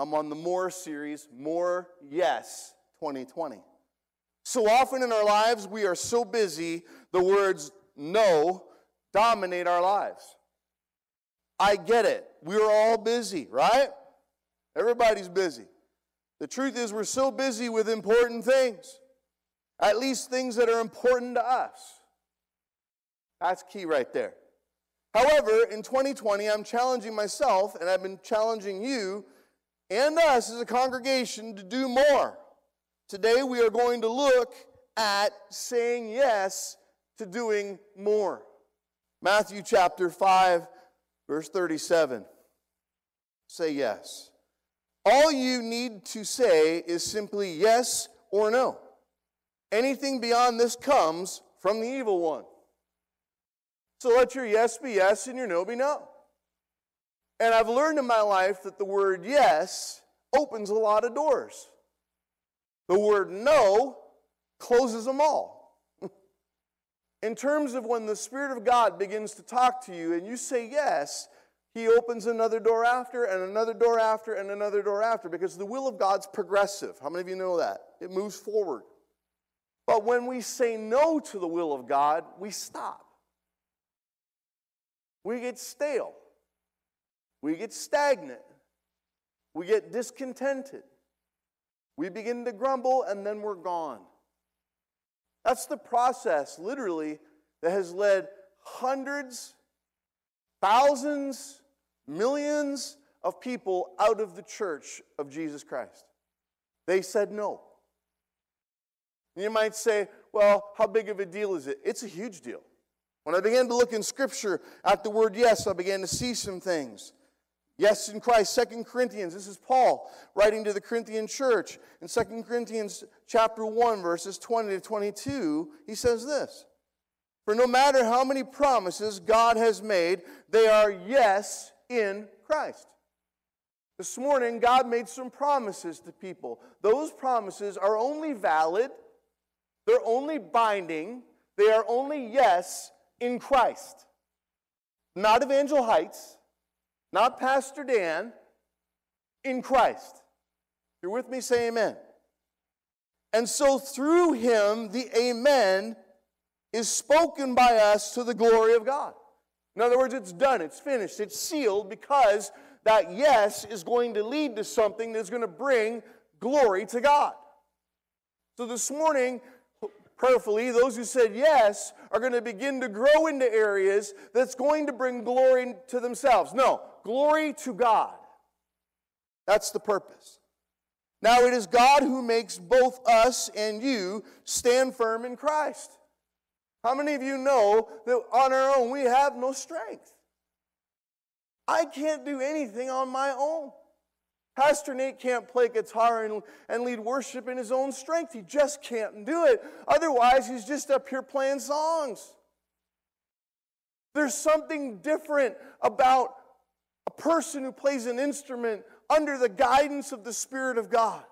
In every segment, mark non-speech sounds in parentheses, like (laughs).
I'm on the More series, More Yes 2020. So often in our lives, we are so busy, the words no dominate our lives. I get it. We're all busy, right? Everybody's busy. The truth is, we're so busy with important things, at least things that are important to us. That's key right there. However, in 2020, I'm challenging myself, and I've been challenging you and us as a congregation to do more. Today, we are going to look at saying yes to doing more. Matthew chapter 5, verse 37. Say yes. All you need to say is simply yes or no. Anything beyond this comes from the evil one. So let your yes be yes and your no be no. And I've learned in my life that the word yes opens a lot of doors. The word no closes them all. (laughs) in terms of when the Spirit of God begins to talk to you and you say yes, He opens another door after, and another door after, and another door after, because the will of God's progressive. How many of you know that? It moves forward. But when we say no to the will of God, we stop. We get stale. We get stagnant. We get discontented. We begin to grumble and then we're gone. That's the process, literally, that has led hundreds, thousands, millions of people out of the church of Jesus Christ. They said no. And you might say, well, how big of a deal is it? It's a huge deal. When I began to look in Scripture at the word yes, I began to see some things. Yes in Christ. Second Corinthians, this is Paul writing to the Corinthian church. In Second Corinthians chapter 1, verses 20 to 22, he says this. For no matter how many promises God has made, they are yes in Christ. This morning, God made some promises to people. Those promises are only valid, they're only binding, they are only yes in Christ. Not Evangel Heights, not Pastor Dan, in Christ. You're with me, say amen. And so through him, the amen is spoken by us to the glory of God. In other words, it's done, it's finished, it's sealed because that yes is going to lead to something that's going to bring glory to God. So this morning, prayerfully, those who said yes are going to begin to grow into areas that's going to bring glory to themselves. No, glory to God. That's the purpose. Now, it is God who makes both us and you stand firm in Christ. How many of you know that on our own we have no strength? I can't do anything on my own. Pastor Nate can't play guitar and, and lead worship in his own strength. He just can't do it. Otherwise, he's just up here playing songs. There's something different about a person who plays an instrument under the guidance of the Spirit of God.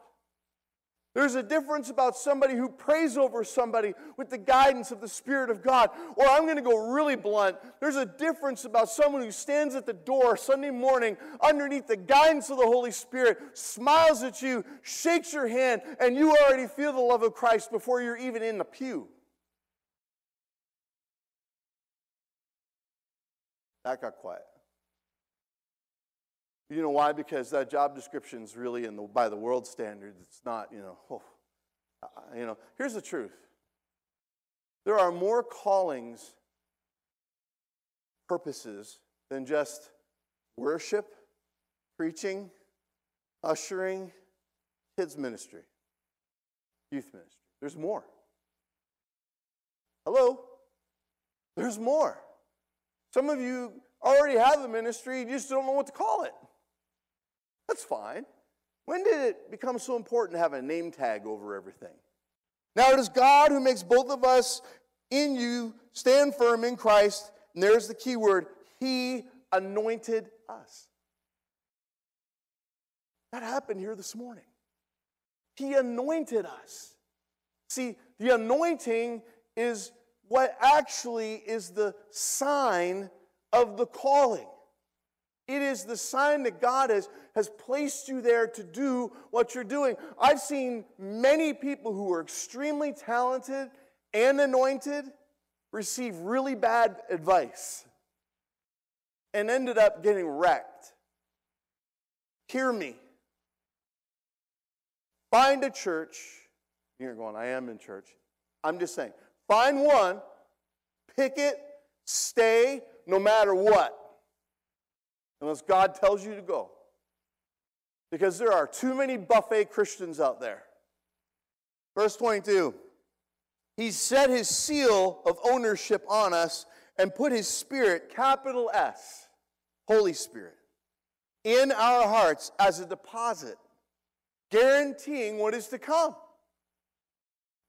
There's a difference about somebody who prays over somebody with the guidance of the Spirit of God. Or I'm going to go really blunt. There's a difference about someone who stands at the door Sunday morning underneath the guidance of the Holy Spirit, smiles at you, shakes your hand, and you already feel the love of Christ before you're even in the pew. That got quiet. You know why? Because that job description is really, in the, by the world standards, it's not, you know, oh, you know. Here's the truth. There are more callings, purposes than just worship, preaching, ushering, kids ministry, youth ministry. There's more. Hello? There's more. Some of you already have a ministry, you just don't know what to call it. That's fine. When did it become so important to have a name tag over everything? Now it is God who makes both of us in you stand firm in Christ. And there's the key word He anointed us. That happened here this morning. He anointed us. See, the anointing is what actually is the sign of the calling. It is the sign that God has, has placed you there to do what you're doing. I've seen many people who are extremely talented and anointed receive really bad advice and ended up getting wrecked. Hear me. Find a church. You're going, I am in church. I'm just saying, find one, pick it, stay, no matter what. Unless God tells you to go. Because there are too many buffet Christians out there. Verse 22 He set his seal of ownership on us and put his spirit, capital S, Holy Spirit, in our hearts as a deposit, guaranteeing what is to come.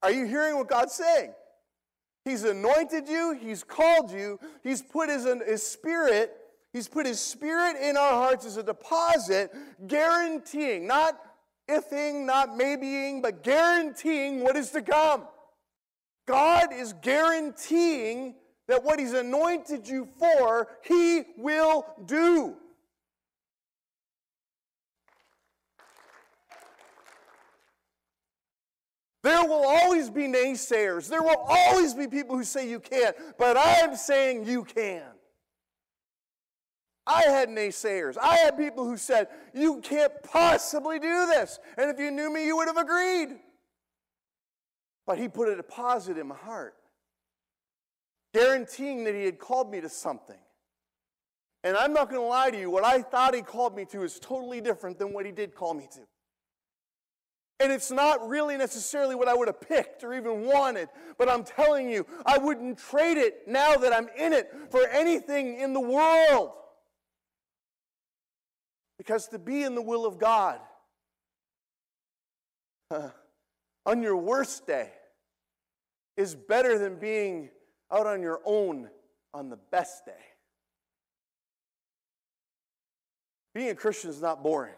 Are you hearing what God's saying? He's anointed you, He's called you, He's put His, his Spirit, He's put His Spirit in our hearts as a deposit, guaranteeing, not ifing, not maybeing, but guaranteeing what is to come. God is guaranteeing that what He's anointed you for, He will do. There will always be naysayers. There will always be people who say you can't, but I'm saying you can. I had naysayers. I had people who said, You can't possibly do this. And if you knew me, you would have agreed. But he put a deposit in my heart, guaranteeing that he had called me to something. And I'm not going to lie to you, what I thought he called me to is totally different than what he did call me to. And it's not really necessarily what I would have picked or even wanted, but I'm telling you, I wouldn't trade it now that I'm in it for anything in the world. Because to be in the will of God (laughs) on your worst day is better than being out on your own on the best day. Being a Christian is not boring.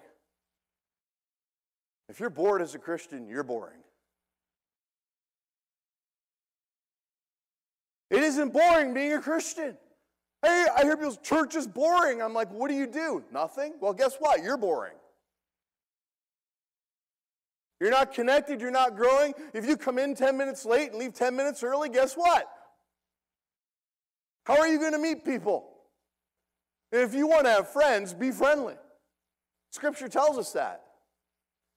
If you're bored as a Christian, you're boring. It isn't boring being a Christian. Hey, I hear people's church is boring. I'm like, what do you do? Nothing? Well, guess what? You're boring. You're not connected, you're not growing. If you come in 10 minutes late and leave 10 minutes early, guess what? How are you going to meet people? If you want to have friends, be friendly. Scripture tells us that.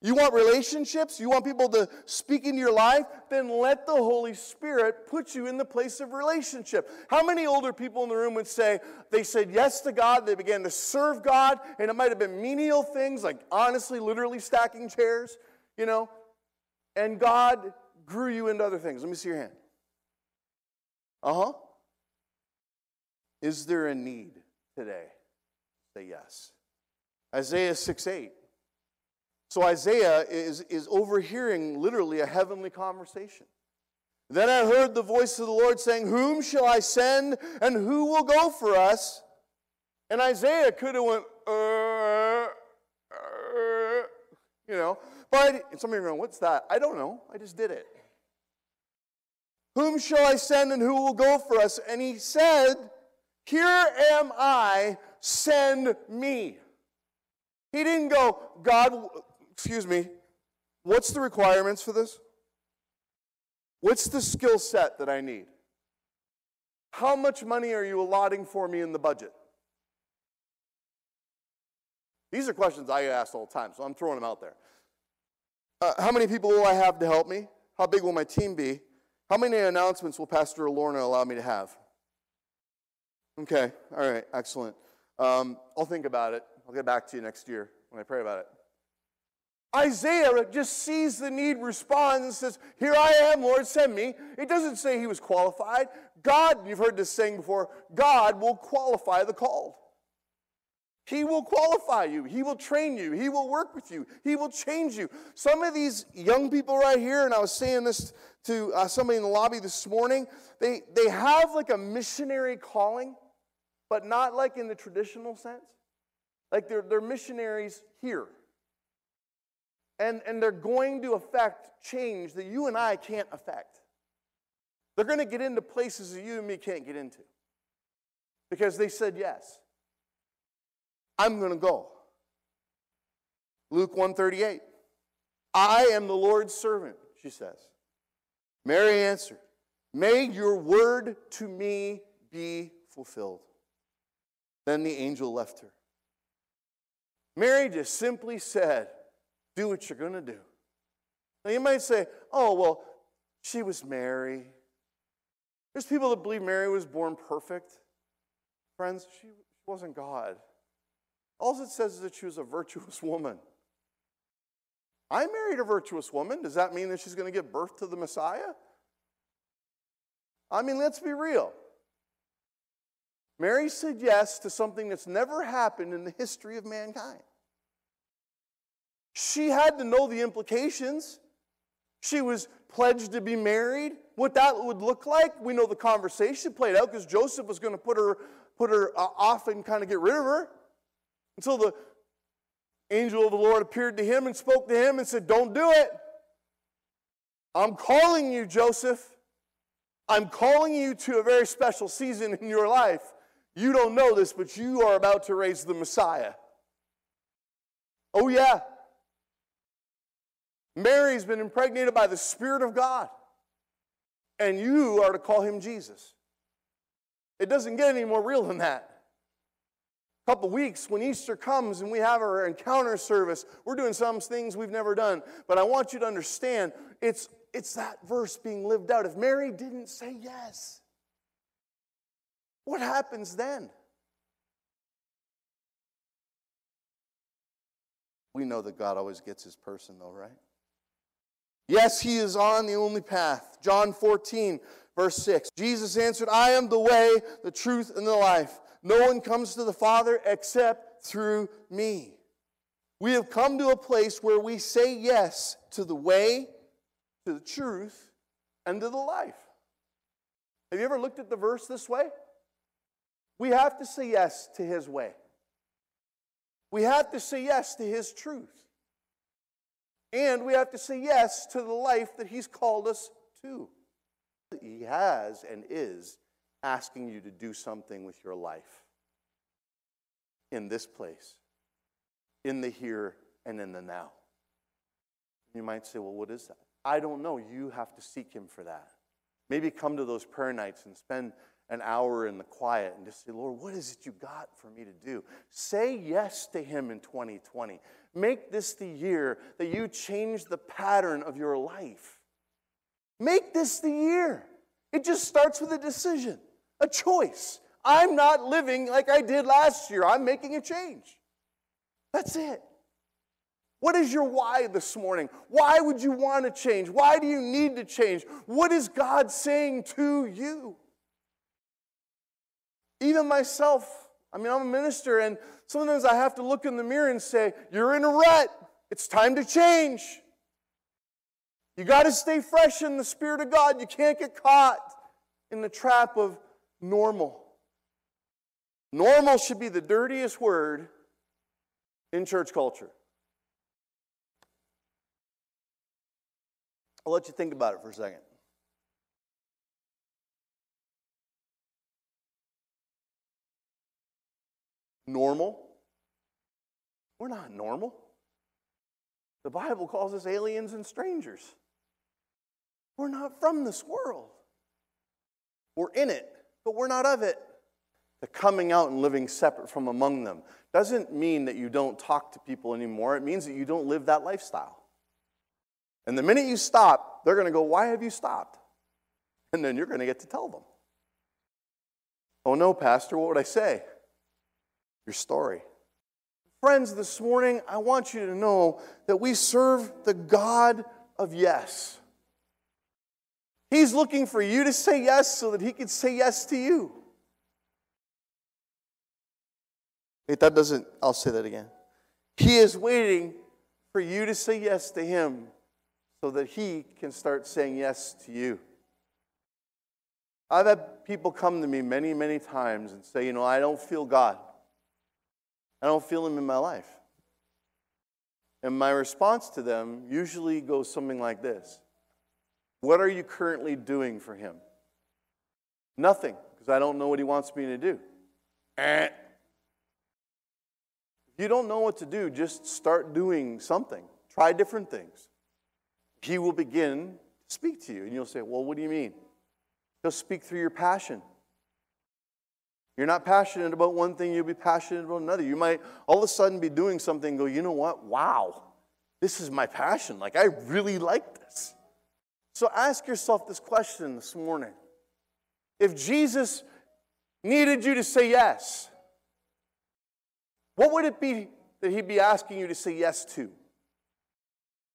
You want relationships? You want people to speak into your life? Then let the Holy Spirit put you in the place of relationship. How many older people in the room would say they said yes to God, they began to serve God, and it might have been menial things like honestly, literally stacking chairs, you know, and God grew you into other things? Let me see your hand. Uh huh. Is there a need today? Say yes. Isaiah 6 8. So Isaiah is, is overhearing literally a heavenly conversation. Then I heard the voice of the Lord saying, Whom shall I send and who will go for us? And Isaiah could have went, uh, uh, you know. But some of you are going, What's that? I don't know. I just did it. Whom shall I send and who will go for us? And he said, Here am I, send me. He didn't go, God, excuse me, what's the requirements for this? What's the skill set that I need? How much money are you allotting for me in the budget? These are questions I ask all the time, so I'm throwing them out there. Uh, how many people will I have to help me? How big will my team be? How many announcements will Pastor Lorna allow me to have? Okay, all right, excellent. Um, I'll think about it. I'll get back to you next year when I pray about it. Isaiah just sees the need, responds, and says, Here I am, Lord, send me. It doesn't say he was qualified. God, you've heard this saying before, God will qualify the called. He will qualify you. He will train you. He will work with you. He will change you. Some of these young people right here, and I was saying this to uh, somebody in the lobby this morning, they, they have like a missionary calling, but not like in the traditional sense. Like they're, they're missionaries here. And, and they're going to affect change that you and I can't affect. They're going to get into places that you and me can't get into because they said yes. I'm going to go. Luke 138. I am the Lord's servant, she says. Mary answered, May your word to me be fulfilled. Then the angel left her. Mary just simply said, Do what you're going to do. Now you might say, Oh, well, she was Mary. There's people that believe Mary was born perfect. Friends, she wasn't God. All it says is that she was a virtuous woman. I married a virtuous woman. Does that mean that she's going to give birth to the Messiah? I mean, let's be real. Mary said yes to something that's never happened in the history of mankind. She had to know the implications. She was pledged to be married. What that would look like, we know the conversation played out because Joseph was going to put her, put her uh, off and kind of get rid of her. Until the angel of the Lord appeared to him and spoke to him and said, Don't do it. I'm calling you, Joseph. I'm calling you to a very special season in your life. You don't know this, but you are about to raise the Messiah. Oh, yeah. Mary's been impregnated by the Spirit of God, and you are to call him Jesus. It doesn't get any more real than that. A couple weeks, when Easter comes and we have our encounter service, we're doing some things we've never done. But I want you to understand it's, it's that verse being lived out. If Mary didn't say yes, what happens then? We know that God always gets his person, though, right? Yes, he is on the only path. John 14, verse 6. Jesus answered, I am the way, the truth, and the life. No one comes to the Father except through me. We have come to a place where we say yes to the way, to the truth, and to the life. Have you ever looked at the verse this way? We have to say yes to his way. We have to say yes to his truth. And we have to say yes to the life that He's called us to. He has and is asking you to do something with your life in this place, in the here and in the now. You might say, well, what is that? I don't know. You have to seek Him for that. Maybe come to those prayer nights and spend an hour in the quiet and just say, Lord, what is it you got for me to do? Say yes to Him in 2020. Make this the year that you change the pattern of your life. Make this the year. It just starts with a decision, a choice. I'm not living like I did last year. I'm making a change. That's it. What is your why this morning? Why would you want to change? Why do you need to change? What is God saying to you? Even myself, I mean, I'm a minister, and sometimes I have to look in the mirror and say, You're in a rut. It's time to change. You got to stay fresh in the Spirit of God. You can't get caught in the trap of normal. Normal should be the dirtiest word in church culture. I'll let you think about it for a second. Normal. We're not normal. The Bible calls us aliens and strangers. We're not from this world. We're in it, but we're not of it. The coming out and living separate from among them doesn't mean that you don't talk to people anymore. It means that you don't live that lifestyle. And the minute you stop, they're going to go, Why have you stopped? And then you're going to get to tell them. Oh no, Pastor, what would I say? Your story. Friends, this morning, I want you to know that we serve the God of yes. He's looking for you to say yes so that He can say yes to you. Wait, that doesn't, I'll say that again. He is waiting for you to say yes to Him so that He can start saying yes to you. I've had people come to me many, many times and say, you know, I don't feel God. I don't feel Him in my life. And my response to them usually goes something like this What are you currently doing for Him? Nothing, because I don't know what He wants me to do. Eh. you don't know what to do, just start doing something. Try different things. He will begin to speak to you, and you'll say, Well, what do you mean? He'll speak through your passion. You're not passionate about one thing, you'll be passionate about another. You might all of a sudden be doing something and go, you know what? Wow, this is my passion. Like, I really like this. So ask yourself this question this morning. If Jesus needed you to say yes, what would it be that he'd be asking you to say yes to?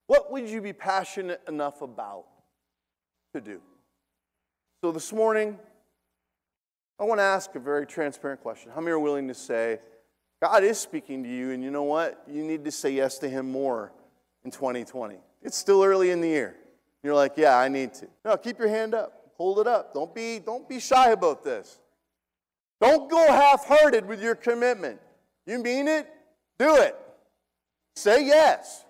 What would you be passionate enough about to do? So this morning, I want to ask a very transparent question. How many are willing to say, God is speaking to you, and you know what? You need to say yes to Him more in 2020. It's still early in the year. You're like, yeah, I need to. No, keep your hand up. Hold it up. Don't be, don't be shy about this. Don't go half hearted with your commitment. You mean it? Do it. Say yes.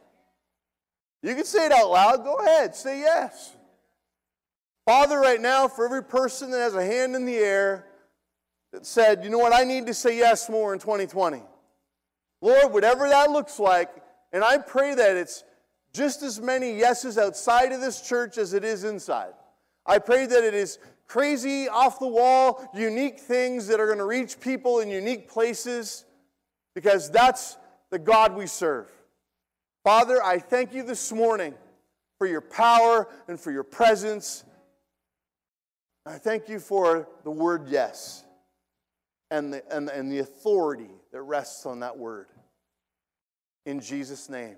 You can say it out loud. Go ahead. Say yes. Father, right now, for every person that has a hand in the air, that said, you know what, I need to say yes more in 2020. Lord, whatever that looks like, and I pray that it's just as many yeses outside of this church as it is inside. I pray that it is crazy, off the wall, unique things that are going to reach people in unique places because that's the God we serve. Father, I thank you this morning for your power and for your presence. I thank you for the word yes and the, and, and the authority that rests on that word. In Jesus' name.